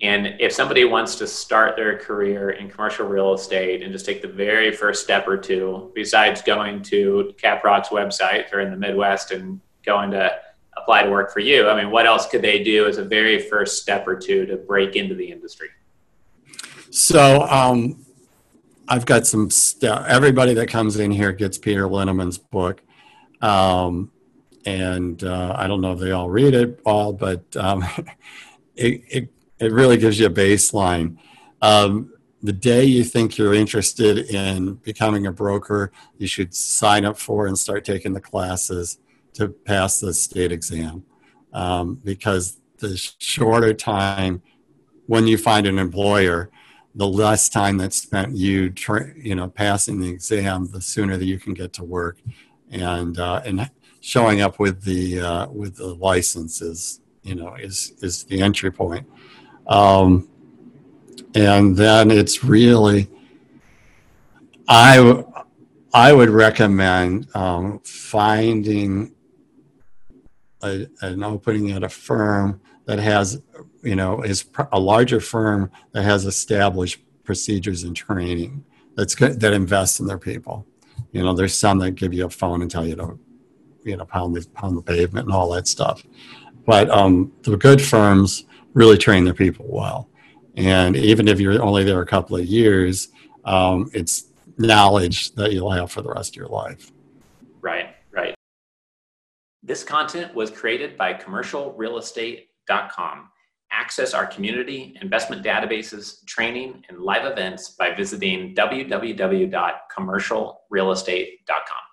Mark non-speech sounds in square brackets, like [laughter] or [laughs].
And if somebody wants to start their career in commercial real estate and just take the very first step or two, besides going to CapRock's website or in the Midwest and going to apply to work for you, I mean, what else could they do as a very first step or two to break into the industry? So, um, I've got some stuff. Everybody that comes in here gets Peter Linneman's book. Um, and uh, I don't know if they all read it all, but um, [laughs] it, it, it really gives you a baseline. Um, the day you think you're interested in becoming a broker, you should sign up for and start taking the classes to pass the state exam. Um, because the shorter time when you find an employer, the less time that's spent you, tra- you know, passing the exam, the sooner that you can get to work, and uh, and showing up with the uh, with the license is you know is is the entry point um, and then it's really I I would recommend um, finding a, an opening at a firm that has you know is a larger firm that has established procedures and training that's good, that invests in their people you know there's some that give you a phone and tell you to you know pound the pound the pavement and all that stuff. But um, the good firms really train their people well, and even if you're only there a couple of years, um, it's knowledge that you'll have for the rest of your life. Right, right. This content was created by commercialrealestate.com. Access our community, investment databases, training, and live events by visiting www.commercialrealestate.com.